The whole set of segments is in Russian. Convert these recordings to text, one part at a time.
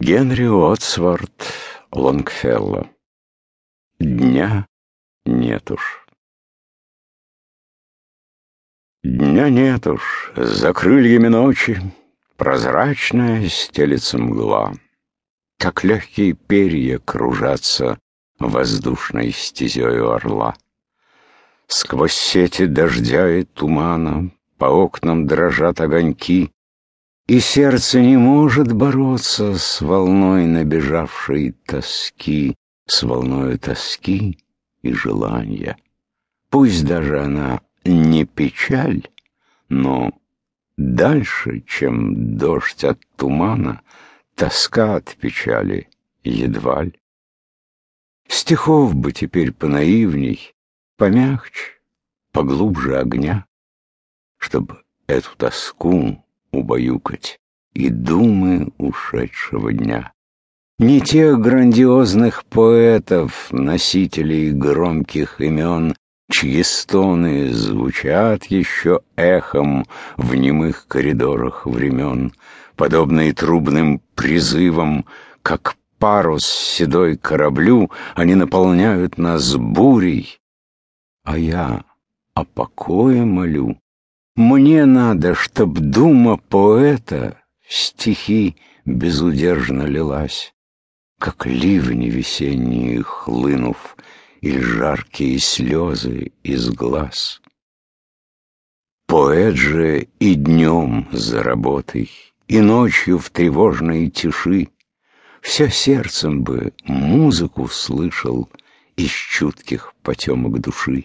Генри Уотсворт Лонгфелло. Дня нет уж. Дня нет уж, за крыльями ночи Прозрачная стелится мгла, Как легкие перья кружатся Воздушной стезею орла. Сквозь сети дождя и тумана По окнам дрожат огоньки, и сердце не может бороться с волной набежавшей тоски, с волною тоски и желания. Пусть даже она не печаль, но дальше, чем дождь от тумана, тоска от печали едва ли. Стихов бы теперь понаивней, помягче, поглубже огня, чтобы эту тоску убаюкать и думы ушедшего дня. Не тех грандиозных поэтов, носителей громких имен, чьи стоны звучат еще эхом в немых коридорах времен, подобные трубным призывам, как парус седой кораблю, они наполняют нас бурей, а я о покое молю. Мне надо, чтоб дума поэта стихи безудержно лилась, Как ливни весенние хлынув, Или жаркие слезы из глаз. Поэт же и днем за работой, И ночью в тревожной тиши Все сердцем бы музыку слышал Из чутких потемок души.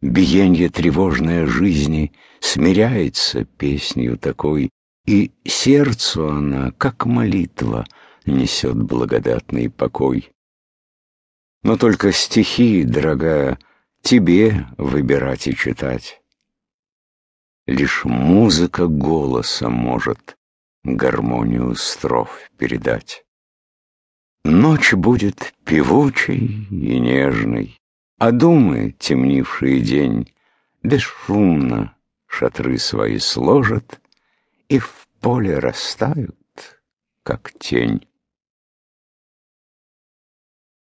Биенье тревожное жизни смиряется песнью такой, И сердцу она, как молитва, несет благодатный покой. Но только стихи, дорогая, тебе выбирать и читать. Лишь музыка голоса может гармонию строф передать. Ночь будет певучей и нежной, а думы, темнившие день, Бесшумно шатры свои сложат И в поле растают, как тень.